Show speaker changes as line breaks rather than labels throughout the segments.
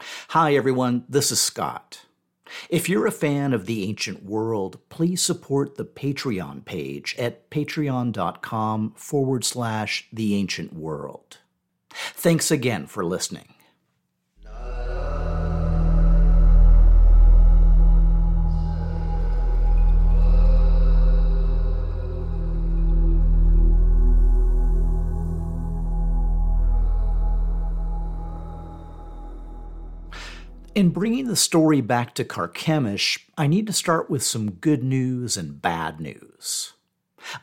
Hi, everyone. This is Scott. If you're a fan of the ancient world, please support the Patreon page at patreon.com forward slash the ancient world. Thanks again for listening. In bringing the story back to Carchemish, I need to start with some good news and bad news.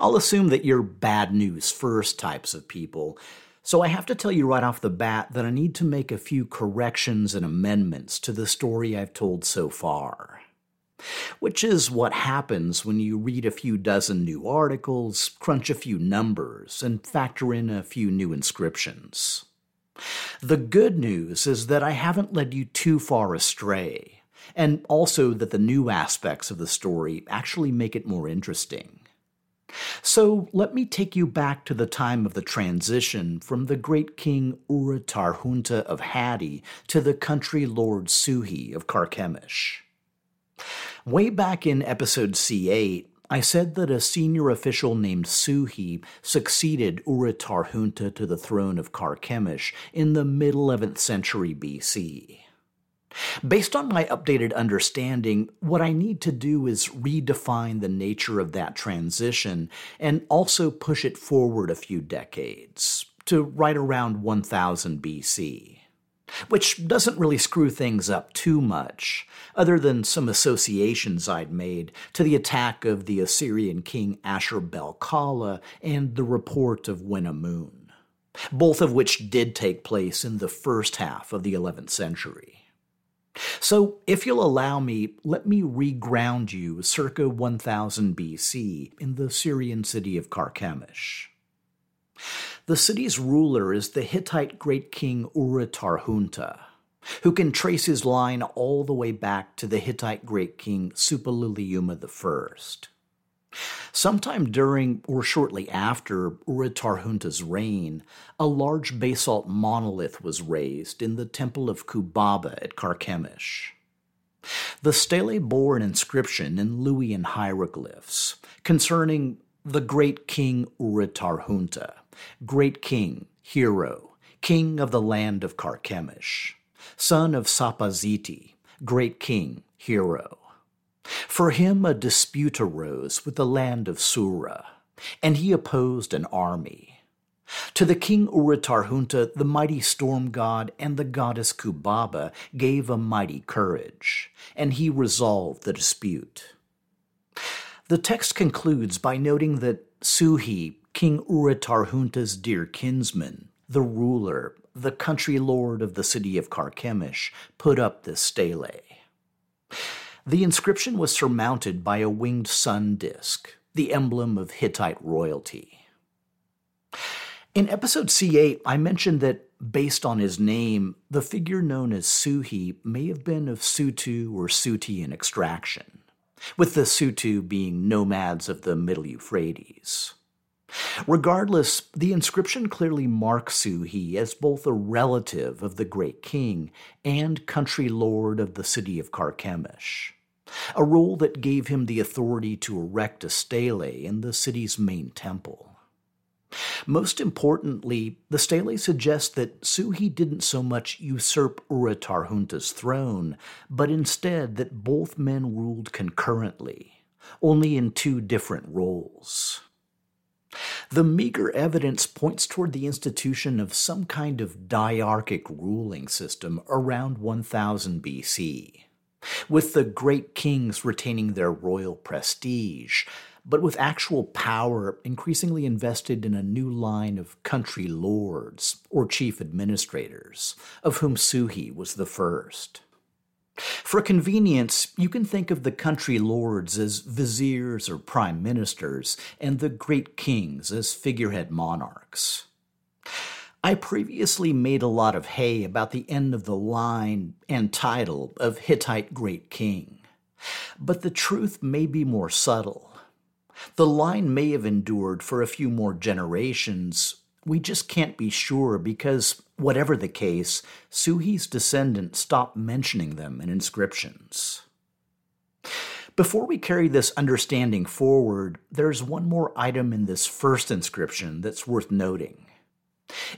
I'll assume that you're bad news first types of people, so I have to tell you right off the bat that I need to make a few corrections and amendments to the story I've told so far. Which is what happens when you read a few dozen new articles, crunch a few numbers, and factor in a few new inscriptions. The good news is that I haven't led you too far astray, and also that the new aspects of the story actually make it more interesting. So let me take you back to the time of the transition from the great king Uratarhunta of Hatti to the country lord Suhi of Carchemish. Way back in episode C8, I said that a senior official named Suhi succeeded Uratarhunta to the throne of Carchemish in the mid 11th century BC. Based on my updated understanding, what I need to do is redefine the nature of that transition and also push it forward a few decades to right around 1000 BC which doesn't really screw things up too much, other than some associations I'd made to the attack of the Assyrian king Ashur-bel-kala and the report of Wenamun, both of which did take place in the first half of the 11th century. So, if you'll allow me, let me reground you circa 1000 BC in the Syrian city of Carchemish. The city's ruler is the Hittite great king Uratarhunta, who can trace his line all the way back to the Hittite great king Suppiluliuma I. Sometime during or shortly after Uratarhunta's reign, a large basalt monolith was raised in the temple of Kubaba at Carchemish. The stele bore an inscription in Luwian hieroglyphs concerning the great king Uratarhunta, great king, hero, king of the land of Carchemish, son of Sapaziti, great king, hero. For him a dispute arose with the land of Sura, and he opposed an army. To the king Uratarhunta, the mighty storm god and the goddess Kubaba gave a mighty courage, and he resolved the dispute. The text concludes by noting that Suhi, King Uratarhunta's dear kinsman, the ruler, the country lord of the city of Carchemish, put up this stele. The inscription was surmounted by a winged sun disk, the emblem of Hittite royalty. In episode C8, I mentioned that based on his name, the figure known as Suhi may have been of Sutu or Sutian extraction, with the Sutu being nomads of the Middle Euphrates. Regardless, the inscription clearly marks Suhi as both a relative of the great king and country lord of the city of Carchemish, a role that gave him the authority to erect a stele in the city's main temple. Most importantly, the stele suggests that Suhi didn't so much usurp Uratarhunta's throne, but instead that both men ruled concurrently, only in two different roles. The meager evidence points toward the institution of some kind of diarchic ruling system around 1000 BC, with the great kings retaining their royal prestige, but with actual power increasingly invested in a new line of country lords or chief administrators, of whom Suhi was the first. For convenience, you can think of the country lords as viziers or prime ministers, and the great kings as figurehead monarchs. I previously made a lot of hay about the end of the line and title of Hittite Great King. But the truth may be more subtle. The line may have endured for a few more generations. We just can't be sure because, whatever the case, Suhi's descendants stopped mentioning them in inscriptions. Before we carry this understanding forward, there's one more item in this first inscription that's worth noting.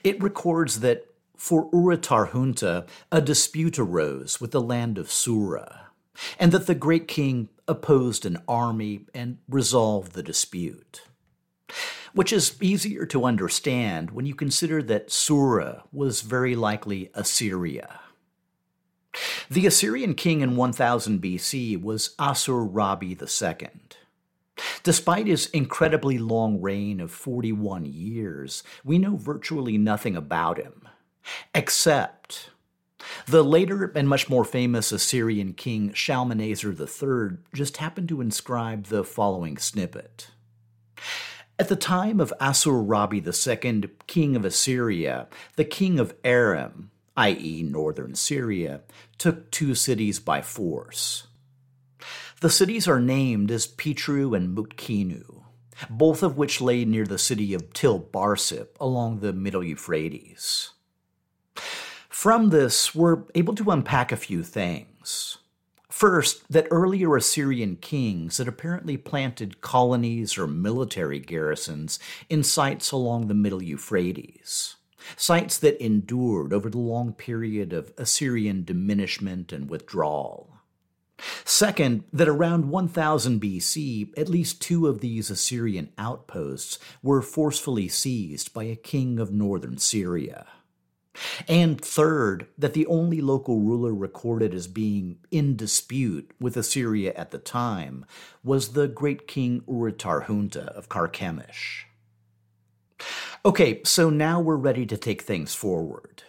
It records that for Uratarhunta, a dispute arose with the land of Sura, and that the great king opposed an army and resolved the dispute. Which is easier to understand when you consider that Sura was very likely Assyria. The Assyrian king in 1000 BC was Assur Rabi II. Despite his incredibly long reign of 41 years, we know virtually nothing about him, except the later and much more famous Assyrian king Shalmaneser III just happened to inscribe the following snippet. At the time of Assur-Rabi II, king of Assyria, the king of Aram, i.e., northern Syria, took two cities by force. The cities are named as Petru and Mutkinu, both of which lay near the city of Til Barsip along the Middle Euphrates. From this, we're able to unpack a few things. First, that earlier Assyrian kings had apparently planted colonies or military garrisons in sites along the Middle Euphrates, sites that endured over the long period of Assyrian diminishment and withdrawal. Second, that around 1000 BC, at least two of these Assyrian outposts were forcefully seized by a king of northern Syria. And third, that the only local ruler recorded as being in dispute with Assyria at the time was the great king Uratarhunta of Carchemish. Okay, so now we're ready to take things forward.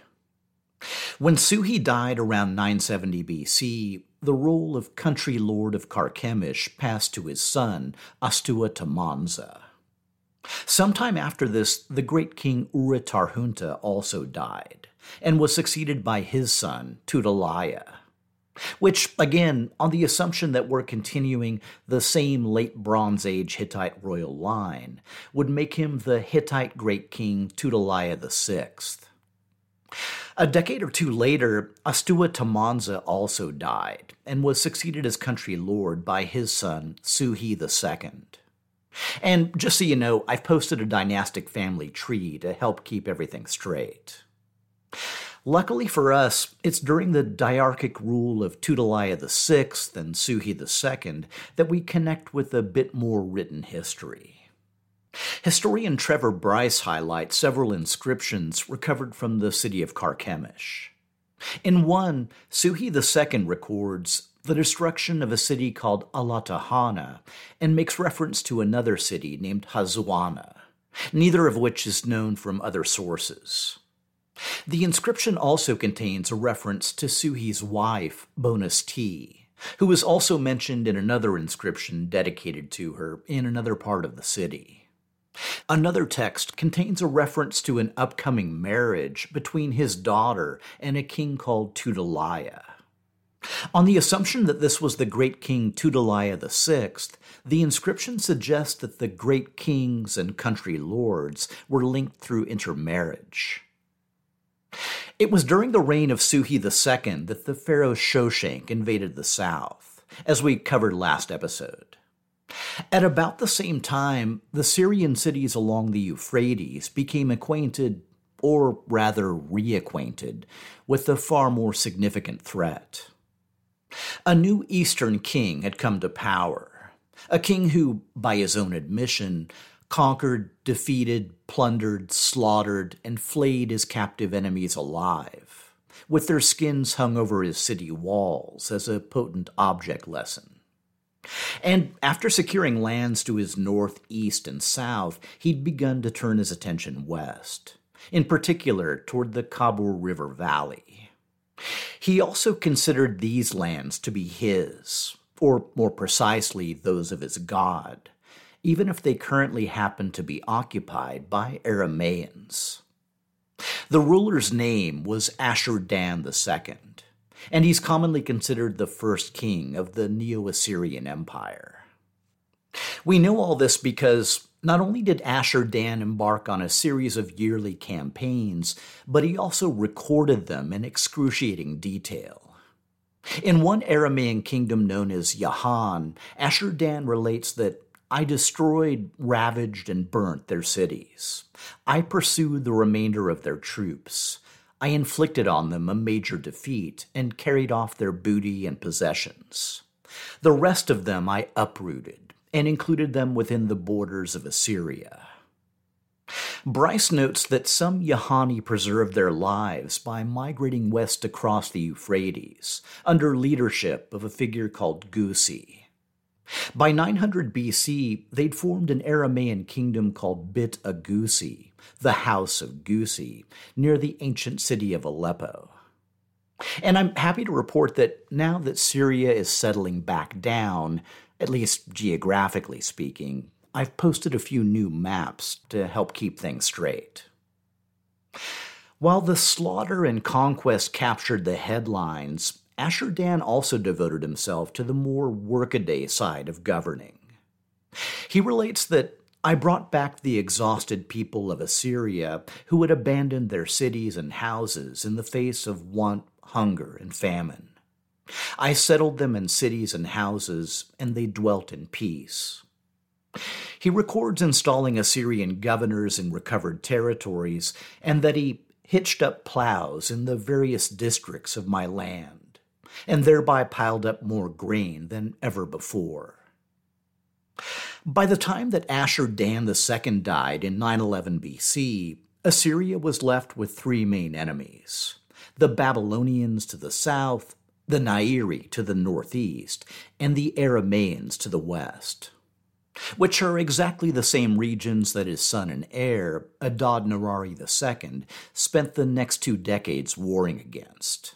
When Suhi died around 970 BC, the role of country lord of Carchemish passed to his son, Astuwatamanza. Sometime after this, the great king Uratarhunta also died, and was succeeded by his son, Tudalaya. Which, again, on the assumption that we're continuing the same late Bronze Age Hittite royal line, would make him the Hittite great king Tudalaya VI. A decade or two later, Astuwatamanza also died and was succeeded as country lord by his son Suhi II. And just so you know, I've posted a dynastic family tree to help keep everything straight. Luckily for us, it's during the diarchic rule of Tudalaya VI and Suhi II that we connect with a bit more written history. Historian Trevor Bryce highlights several inscriptions recovered from the city of Carchemish. In one, Suhi II records the destruction of a city called Alatahana and makes reference to another city named Hazuana, neither of which is known from other sources. The inscription also contains a reference to Suhi's wife, Bonus T, who is also mentioned in another inscription dedicated to her in another part of the city. Another text contains a reference to an upcoming marriage between his daughter and a king called Tudalaya. On the assumption that this was the great king Tudalaya VI, the inscription suggests that the great kings and country lords were linked through intermarriage. It was during the reign of Suhi II that the pharaoh Shoshenq invaded the south, as we covered last episode. At about the same time, the Syrian cities along the Euphrates became acquainted, or rather reacquainted, with a far more significant threat. A new eastern king had come to power, a king who, by his own admission, conquered, defeated, plundered, slaughtered, and flayed his captive enemies alive, with their skins hung over his city walls as a potent object lesson. And after securing lands to his north, east, and south, he'd begun to turn his attention west, in particular toward the Khabur River Valley. He also considered these lands to be his, or more precisely, those of his god, even if they currently happened to be occupied by Aramaeans. The ruler's name was Ashur Dan II, and he's commonly considered the first king of the Neo Assyrian Empire. We know all this because not only did Ashur Dan embark on a series of yearly campaigns, but he also recorded them in excruciating detail. In one Aramaean kingdom known as Yahan, Ashur Dan relates that I destroyed, ravaged, and burnt their cities. I pursued the remainder of their troops. I inflicted on them a major defeat and carried off their booty and possessions. The rest of them I uprooted and included them within the borders of Assyria. Bryce notes that some Yahani preserved their lives by migrating west across the Euphrates under leadership of a figure called Gusi. By 900 BC, they'd formed an Aramaean kingdom called Bit Agusi, the House of Gusi, near the ancient city of Aleppo. And I'm happy to report that now that Syria is settling back down, at least geographically speaking, I've posted a few new maps to help keep things straight. While the slaughter and conquest captured the headlines, Ashur Dan also devoted himself to the more workaday side of governing. He relates that I brought back the exhausted people of Assyria who had abandoned their cities and houses in the face of want, hunger, and famine. I settled them in cities and houses, and they dwelt in peace. He records installing Assyrian governors in recovered territories, and that he hitched up plows in the various districts of my land and thereby piled up more grain than ever before. By the time that Ashur Dan II died in 911 BC, Assyria was left with three main enemies the Babylonians to the south, the Nairi to the northeast, and the Aramaeans to the west, which are exactly the same regions that his son and heir, Adad Nirari II, spent the next two decades warring against.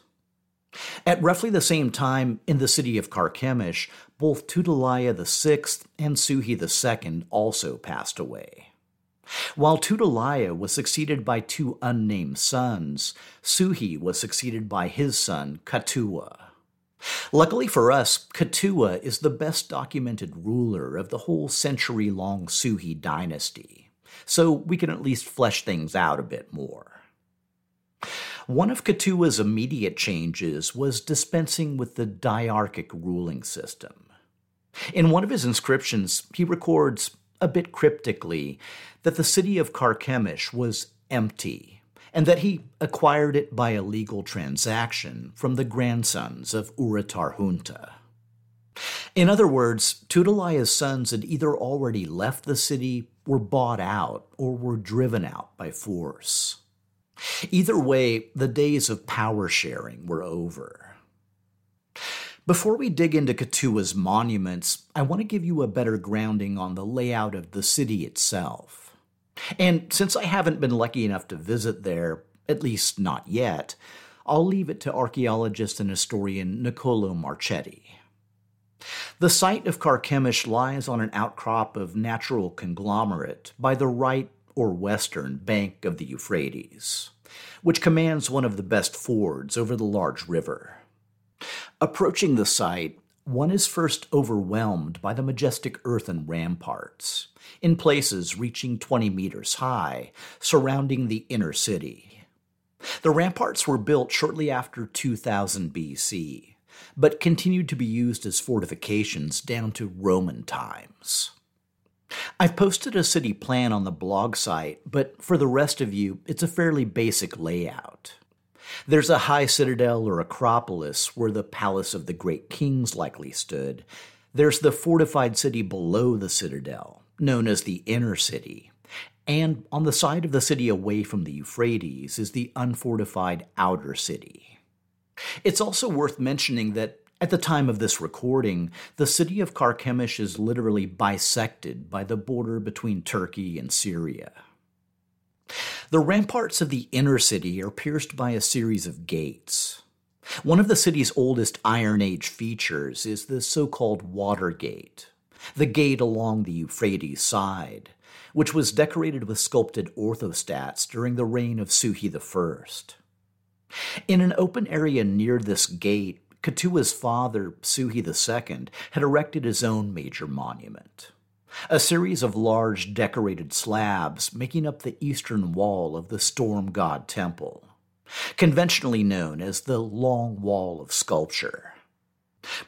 At roughly the same time, in the city of Carchemish, both Tudaliah VI and Suhi II also passed away. While Tudaliah was succeeded by two unnamed sons, Suhi was succeeded by his son, Katuwa. Luckily for us, Katuwa is the best documented ruler of the whole century long Suhi dynasty, so we can at least flesh things out a bit more. One of Katuwa's immediate changes was dispensing with the diarchic ruling system. In one of his inscriptions, he records, a bit cryptically, that the city of Carchemish was empty, and that he acquired it by a legal transaction from the grandsons of Uratarhunta. In other words, Tudaliah's sons had either already left the city, were bought out, or were driven out by force. Either way, the days of power sharing were over. Before we dig into Katuwa's monuments, I want to give you a better grounding on the layout of the city itself. And since I haven't been lucky enough to visit there, at least not yet, I'll leave it to archaeologist and historian Niccolo Marchetti. The site of Carchemish lies on an outcrop of natural conglomerate by the right or western bank of the Euphrates, which commands one of the best fords over the large river. Approaching the site, one is first overwhelmed by the majestic earthen ramparts, in places reaching 20 meters high, surrounding the inner city. The ramparts were built shortly after 2000 BC, but continued to be used as fortifications down to Roman times. I've posted a city plan on the blog site, but for the rest of you, it's a fairly basic layout. There's a high citadel or acropolis where the palace of the great kings likely stood. There's the fortified city below the citadel, known as the inner city. And on the side of the city away from the Euphrates is the unfortified outer city. It's also worth mentioning that at the time of this recording, the city of Carchemish is literally bisected by the border between Turkey and Syria. The ramparts of the inner city are pierced by a series of gates. One of the city's oldest Iron Age features is the so called Water Gate, the gate along the Euphrates side, which was decorated with sculpted orthostats during the reign of Suhi I. In an open area near this gate, Katuwa's father, Suhi II, had erected his own major monument a series of large decorated slabs making up the eastern wall of the Storm God Temple, conventionally known as the Long Wall of Sculpture.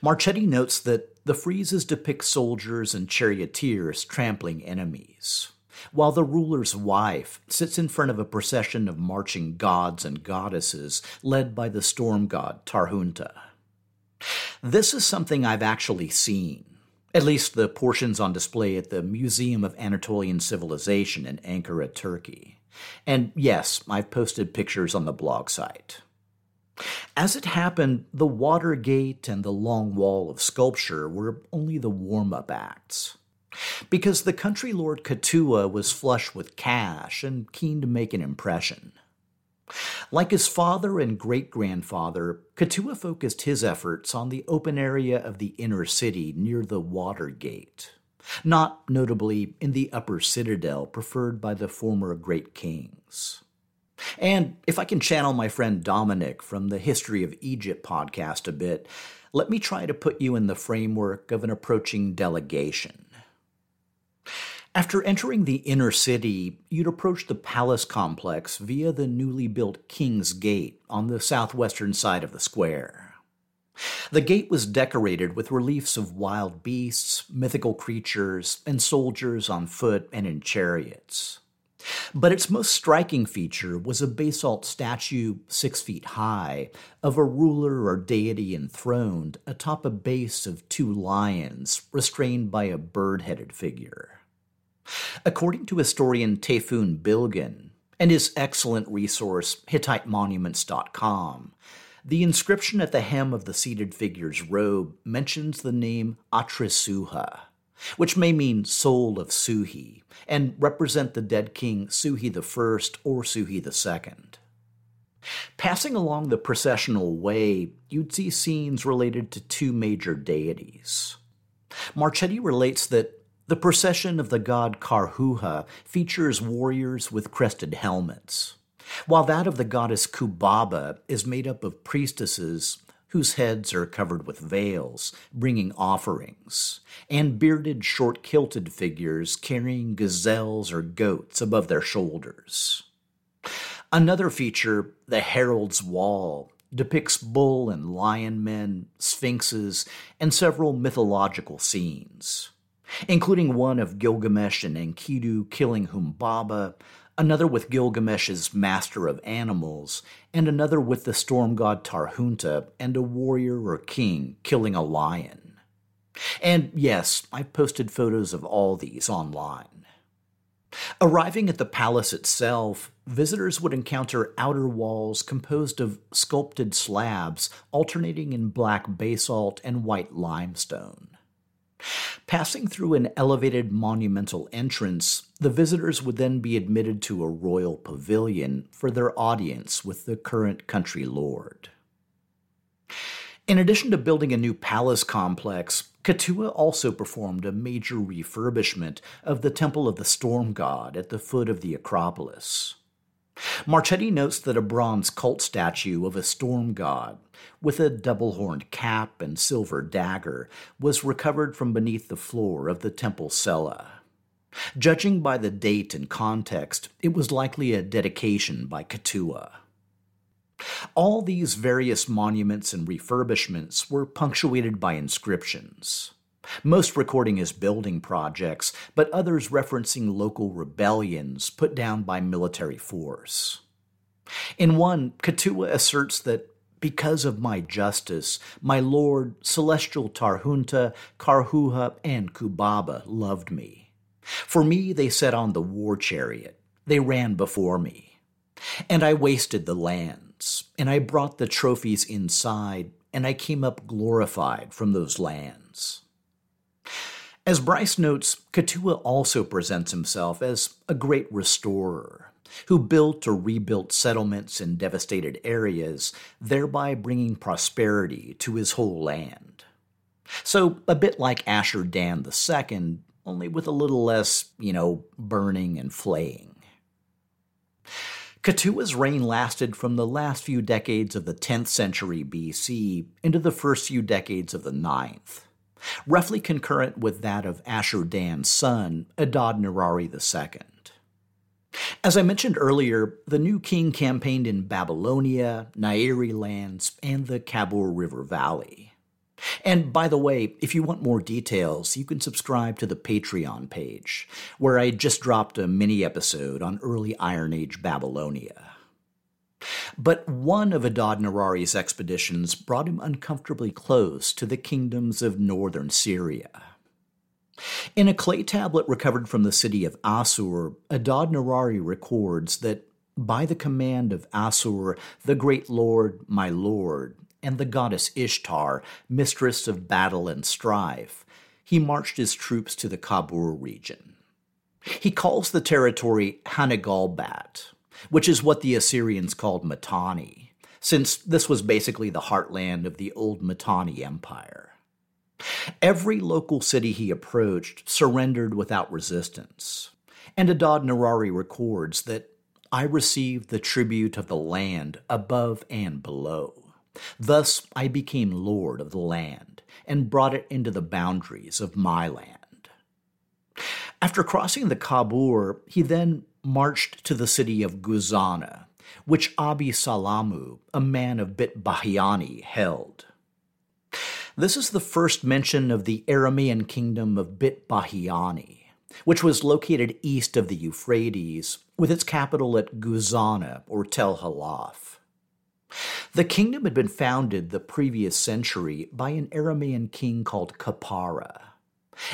Marchetti notes that the friezes depict soldiers and charioteers trampling enemies, while the ruler's wife sits in front of a procession of marching gods and goddesses led by the storm god Tarhunta. This is something I've actually seen at least the portions on display at the Museum of Anatolian Civilization in Ankara, Turkey. And yes, I've posted pictures on the blog site. As it happened, the Water Gate and the Long Wall of Sculpture were only the warm up acts. Because the country lord Katuwa was flush with cash and keen to make an impression. Like his father and great grandfather, Katuwa focused his efforts on the open area of the inner city near the Water Gate, not notably in the upper citadel preferred by the former great kings. And if I can channel my friend Dominic from the History of Egypt podcast a bit, let me try to put you in the framework of an approaching delegation. After entering the inner city, you'd approach the palace complex via the newly built King's Gate on the southwestern side of the square. The gate was decorated with reliefs of wild beasts, mythical creatures, and soldiers on foot and in chariots. But its most striking feature was a basalt statue six feet high of a ruler or deity enthroned atop a base of two lions restrained by a bird headed figure. According to historian Tayfun Bilgin and his excellent resource, HittiteMonuments.com, the inscription at the hem of the seated figure's robe mentions the name Atrisuha, which may mean soul of Suhi, and represent the dead king Suhi I or Suhi II. Passing along the processional way, you'd see scenes related to two major deities. Marchetti relates that the procession of the god Karhuha features warriors with crested helmets, while that of the goddess Kubaba is made up of priestesses whose heads are covered with veils, bringing offerings, and bearded, short kilted figures carrying gazelles or goats above their shoulders. Another feature, the Herald's Wall, depicts bull and lion men, sphinxes, and several mythological scenes including one of Gilgamesh and Enkidu killing Humbaba, another with Gilgamesh's master of animals, and another with the storm god Tarhunta and a warrior or king killing a lion. And yes, I posted photos of all these online. Arriving at the palace itself, visitors would encounter outer walls composed of sculpted slabs alternating in black basalt and white limestone. Passing through an elevated monumental entrance, the visitors would then be admitted to a royal pavilion for their audience with the current country lord. In addition to building a new palace complex, Katuwa also performed a major refurbishment of the Temple of the Storm God at the foot of the Acropolis. Marchetti notes that a bronze cult statue of a storm god, with a double horned cap and silver dagger, was recovered from beneath the floor of the temple cella. Judging by the date and context, it was likely a dedication by Katuwa. All these various monuments and refurbishments were punctuated by inscriptions, most recording as building projects, but others referencing local rebellions put down by military force. In one, Katuwa asserts that because of my justice, my lord, celestial Tarhunta, Karhuha, and Kubaba loved me. For me, they set on the war chariot. They ran before me. And I wasted the lands, and I brought the trophies inside, and I came up glorified from those lands. As Bryce notes, Katuwa also presents himself as a great restorer who built or rebuilt settlements in devastated areas, thereby bringing prosperity to his whole land. So, a bit like Ashur Dan II, only with a little less, you know, burning and flaying. Katuwa's reign lasted from the last few decades of the 10th century BC into the first few decades of the 9th, roughly concurrent with that of Ashur Dan's son, Adad Nirari II. As I mentioned earlier, the new king campaigned in Babylonia, Nairi lands, and the Khabur River Valley. And by the way, if you want more details, you can subscribe to the Patreon page, where I just dropped a mini episode on early Iron Age Babylonia. But one of Adad Nirari's expeditions brought him uncomfortably close to the kingdoms of northern Syria. In a clay tablet recovered from the city of Assur, Adad Nirari records that by the command of Assur, the great lord, my lord, and the goddess Ishtar, mistress of battle and strife, he marched his troops to the Khabur region. He calls the territory Hanagalbat, which is what the Assyrians called Mitanni, since this was basically the heartland of the old Mitanni Empire. Every local city he approached surrendered without resistance. And Adad Nirari records that I received the tribute of the land above and below. Thus I became lord of the land and brought it into the boundaries of my land. After crossing the Khabur, he then marched to the city of Guzana, which Abi Salamu, a man of Bit Bahiani, held. This is the first mention of the Aramaean kingdom of Bit Bahiani, which was located east of the Euphrates, with its capital at Guzana or Tel Halaf. The kingdom had been founded the previous century by an Aramaean king called Kapara.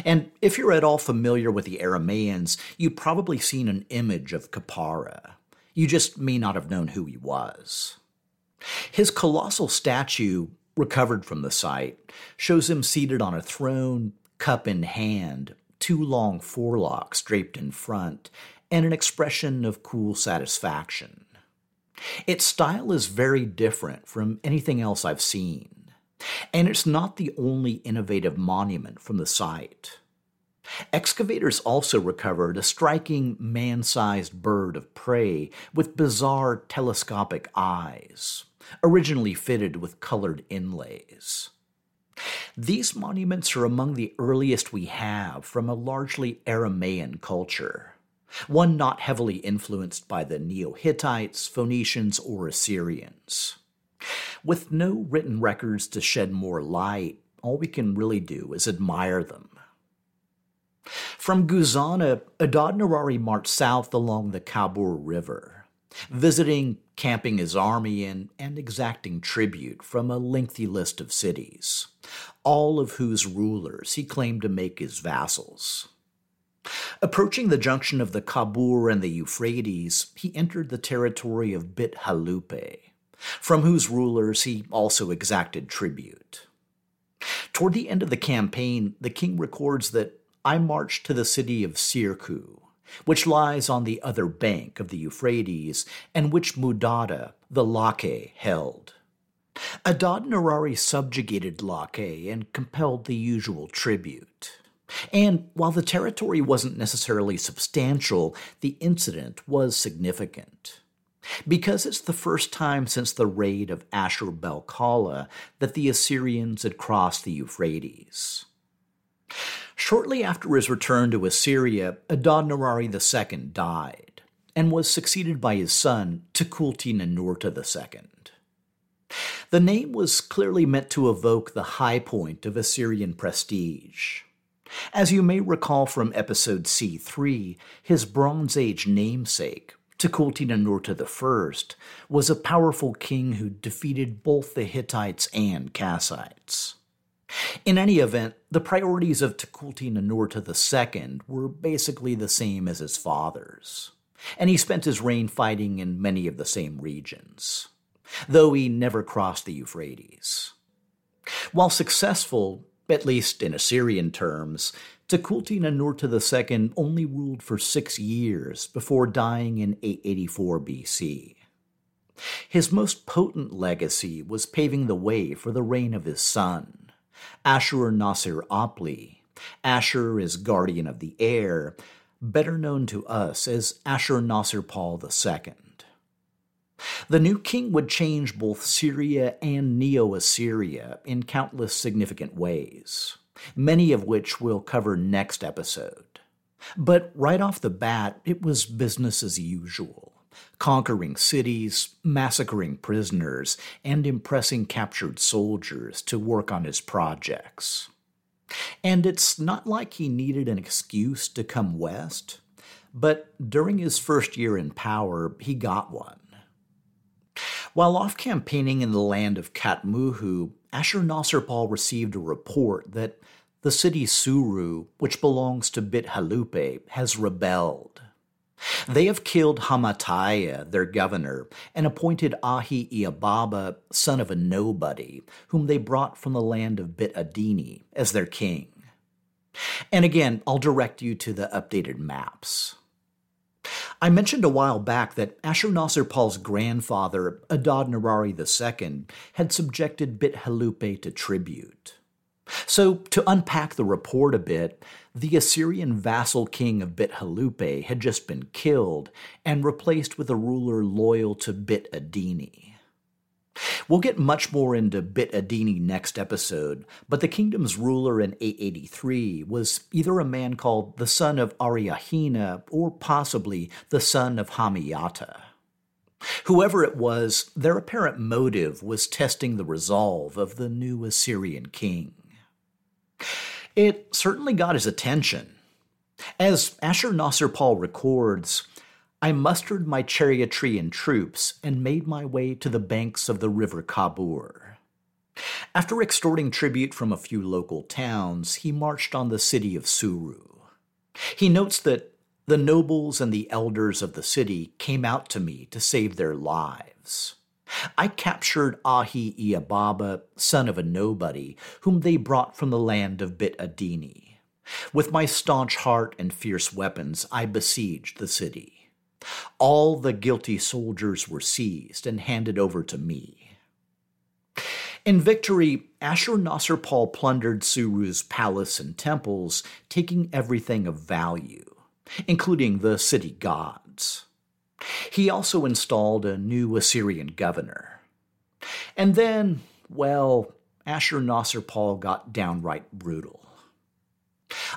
And if you're at all familiar with the Aramaeans, you've probably seen an image of Kapara. You just may not have known who he was. His colossal statue recovered from the site, shows him seated on a throne, cup in hand, two long forelocks draped in front, and an expression of cool satisfaction. Its style is very different from anything else I've seen, and it's not the only innovative monument from the site. Excavators also recovered a striking man sized bird of prey with bizarre telescopic eyes originally fitted with colored inlays. These monuments are among the earliest we have from a largely Aramaean culture, one not heavily influenced by the Neo Hittites, Phoenicians, or Assyrians. With no written records to shed more light, all we can really do is admire them. From Guzana, Adad Nirari marched south along the Khabur River visiting, camping his army in, and exacting tribute from a lengthy list of cities, all of whose rulers he claimed to make his vassals. Approaching the junction of the Khabur and the Euphrates, he entered the territory of Bit Halupe, from whose rulers he also exacted tribute. Toward the end of the campaign, the king records that I marched to the city of Sirku, which lies on the other bank of the Euphrates, and which Mudada, the Laqe, held. Adad Nirari subjugated Laqe and compelled the usual tribute. And while the territory wasn't necessarily substantial, the incident was significant. Because it's the first time since the raid of Ashur bel Kala that the Assyrians had crossed the Euphrates. Shortly after his return to Assyria, Adad Nirari II died and was succeeded by his son Tukulti Ninurta II. The name was clearly meant to evoke the high point of Assyrian prestige. As you may recall from episode C3, his Bronze Age namesake, Tukulti-Ninurta I, was a powerful king who defeated both the Hittites and Kassites. In any event, the priorities of Tukulti-Ninurta II were basically the same as his father's, and he spent his reign fighting in many of the same regions, though he never crossed the Euphrates. While successful, at least in Assyrian terms, Tukulti-Ninurta II only ruled for six years before dying in 884 BC. His most potent legacy was paving the way for the reign of his son, Ashur Nasir Apli. Ashur is guardian of the air, better known to us as Ashur Nasir Pal II. The new king would change both Syria and Neo Assyria in countless significant ways, many of which we'll cover next episode. But right off the bat, it was business as usual conquering cities, massacring prisoners, and impressing captured soldiers to work on his projects. And it's not like he needed an excuse to come west, but during his first year in power, he got one. While off campaigning in the land of Katmuhu, Ashurnasirpal received a report that the city Suru, which belongs to Bit Halupe, has rebelled. They have killed Hamataya, their governor, and appointed Ahi Iababa, son of a nobody, whom they brought from the land of Bit Adini, as their king. And again, I'll direct you to the updated maps. I mentioned a while back that Ashurnasirpal's grandfather, Adad II, had subjected Bit Halupe to tribute. So, to unpack the report a bit, the Assyrian vassal king of Bit Halupe had just been killed and replaced with a ruler loyal to Bit Adini. We'll get much more into Bit Adini next episode, but the kingdom's ruler in 883 was either a man called the son of Ariahina or possibly the son of Hamiyata. Whoever it was, their apparent motive was testing the resolve of the new Assyrian king. It certainly got his attention. As Ashurnasirpal records, I mustered my chariotry and troops and made my way to the banks of the river Khabur. After extorting tribute from a few local towns, he marched on the city of Suru. He notes that the nobles and the elders of the city came out to me to save their lives. I captured Ahi Iababa, son of a nobody, whom they brought from the land of Bit Adini. With my staunch heart and fierce weapons, I besieged the city. All the guilty soldiers were seized and handed over to me. In victory, Ashurnasirpal plundered Suru's palace and temples, taking everything of value, including the city gods. He also installed a new Assyrian governor. And then, well, Ashurnasirpal got downright brutal.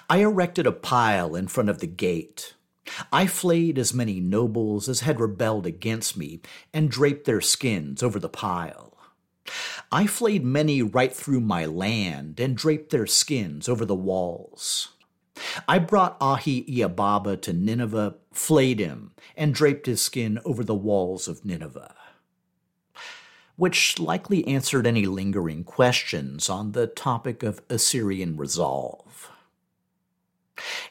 I erected a pile in front of the gate. I flayed as many nobles as had rebelled against me and draped their skins over the pile. I flayed many right through my land and draped their skins over the walls. I brought Ahi Iababa to Nineveh, flayed him, and draped his skin over the walls of Nineveh. Which likely answered any lingering questions on the topic of Assyrian resolve.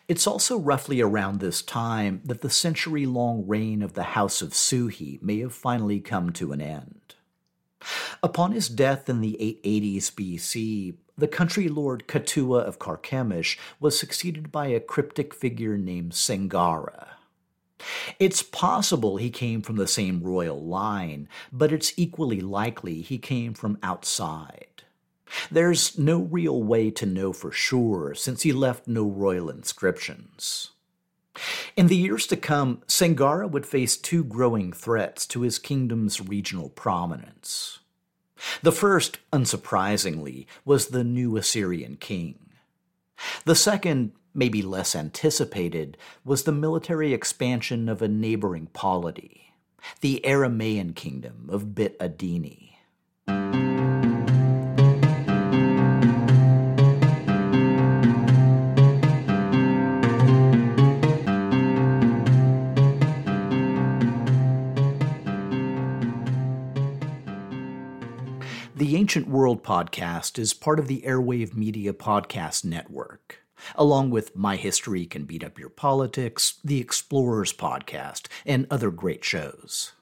It's also roughly around this time that the century long reign of the House of Suhi may have finally come to an end. Upon his death in the 880s BC, the country lord Katuwa of Carchemish was succeeded by a cryptic figure named Sengara. It's possible he came from the same royal line, but it's equally likely he came from outside. There's no real way to know for sure since he left no royal inscriptions. In the years to come, Sengara would face two growing threats to his kingdom's regional prominence. The first, unsurprisingly, was the new Assyrian king. The second, maybe less anticipated, was the military expansion of a neighboring polity, the Aramaean kingdom of Bit Adini. Ancient World podcast is part of the Airwave Media Podcast Network, along with My History Can Beat Up Your Politics, the Explorers podcast, and other great shows.